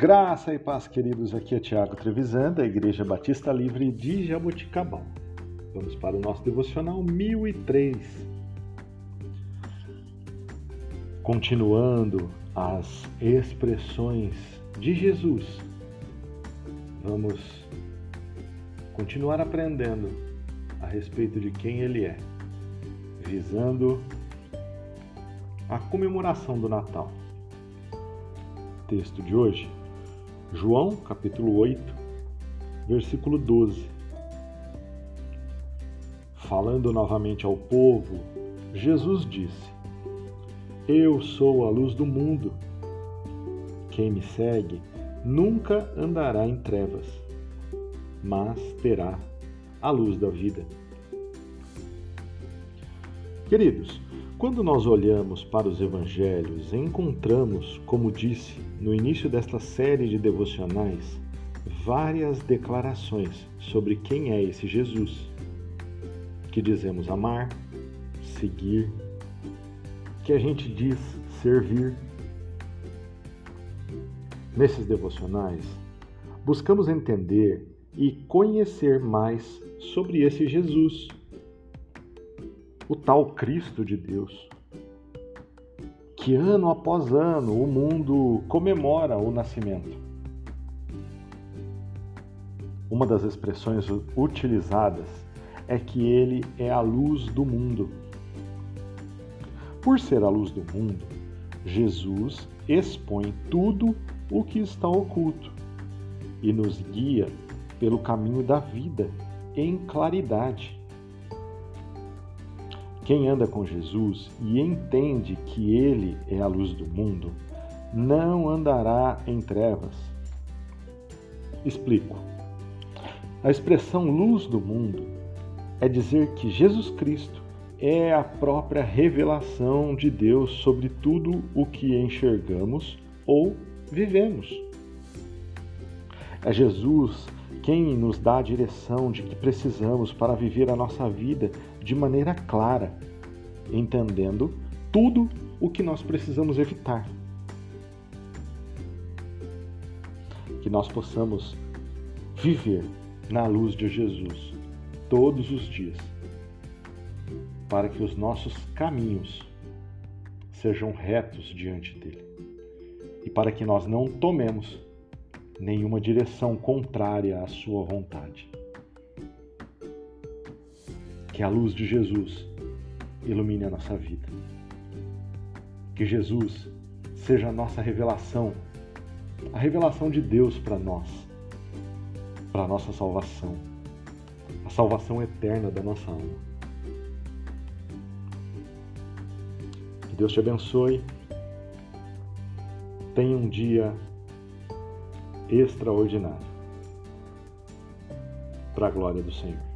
Graça e paz, queridos. Aqui é Tiago Trevisan, da Igreja Batista Livre de Jaboticabal. Vamos para o nosso devocional 1003. Continuando as expressões de Jesus, vamos continuar aprendendo a respeito de quem Ele é, visando a comemoração do Natal. Texto de hoje João, capítulo 8, versículo 12. Falando novamente ao povo, Jesus disse: Eu sou a luz do mundo. Quem me segue nunca andará em trevas, mas terá a luz da vida. Queridos, quando nós olhamos para os evangelhos, encontramos, como disse no início desta série de devocionais, várias declarações sobre quem é esse Jesus, que dizemos amar, seguir, que a gente diz servir. Nesses devocionais, buscamos entender e conhecer mais sobre esse Jesus o tal Cristo de Deus, que ano após ano o mundo comemora o nascimento. Uma das expressões utilizadas é que ele é a luz do mundo. Por ser a luz do mundo, Jesus expõe tudo o que está oculto e nos guia pelo caminho da vida em claridade. Quem anda com Jesus e entende que Ele é a luz do mundo, não andará em trevas. Explico. A expressão luz do mundo é dizer que Jesus Cristo é a própria revelação de Deus sobre tudo o que enxergamos ou vivemos. É Jesus quem nos dá a direção de que precisamos para viver a nossa vida de maneira clara, entendendo tudo o que nós precisamos evitar. Que nós possamos viver na luz de Jesus todos os dias, para que os nossos caminhos sejam retos diante dele e para que nós não tomemos nenhuma direção contrária à sua vontade. Que a luz de Jesus ilumine a nossa vida. Que Jesus seja a nossa revelação, a revelação de Deus para nós, para a nossa salvação, a salvação eterna da nossa alma. Que Deus te abençoe. Tenha um dia extraordinário. Para a glória do Senhor.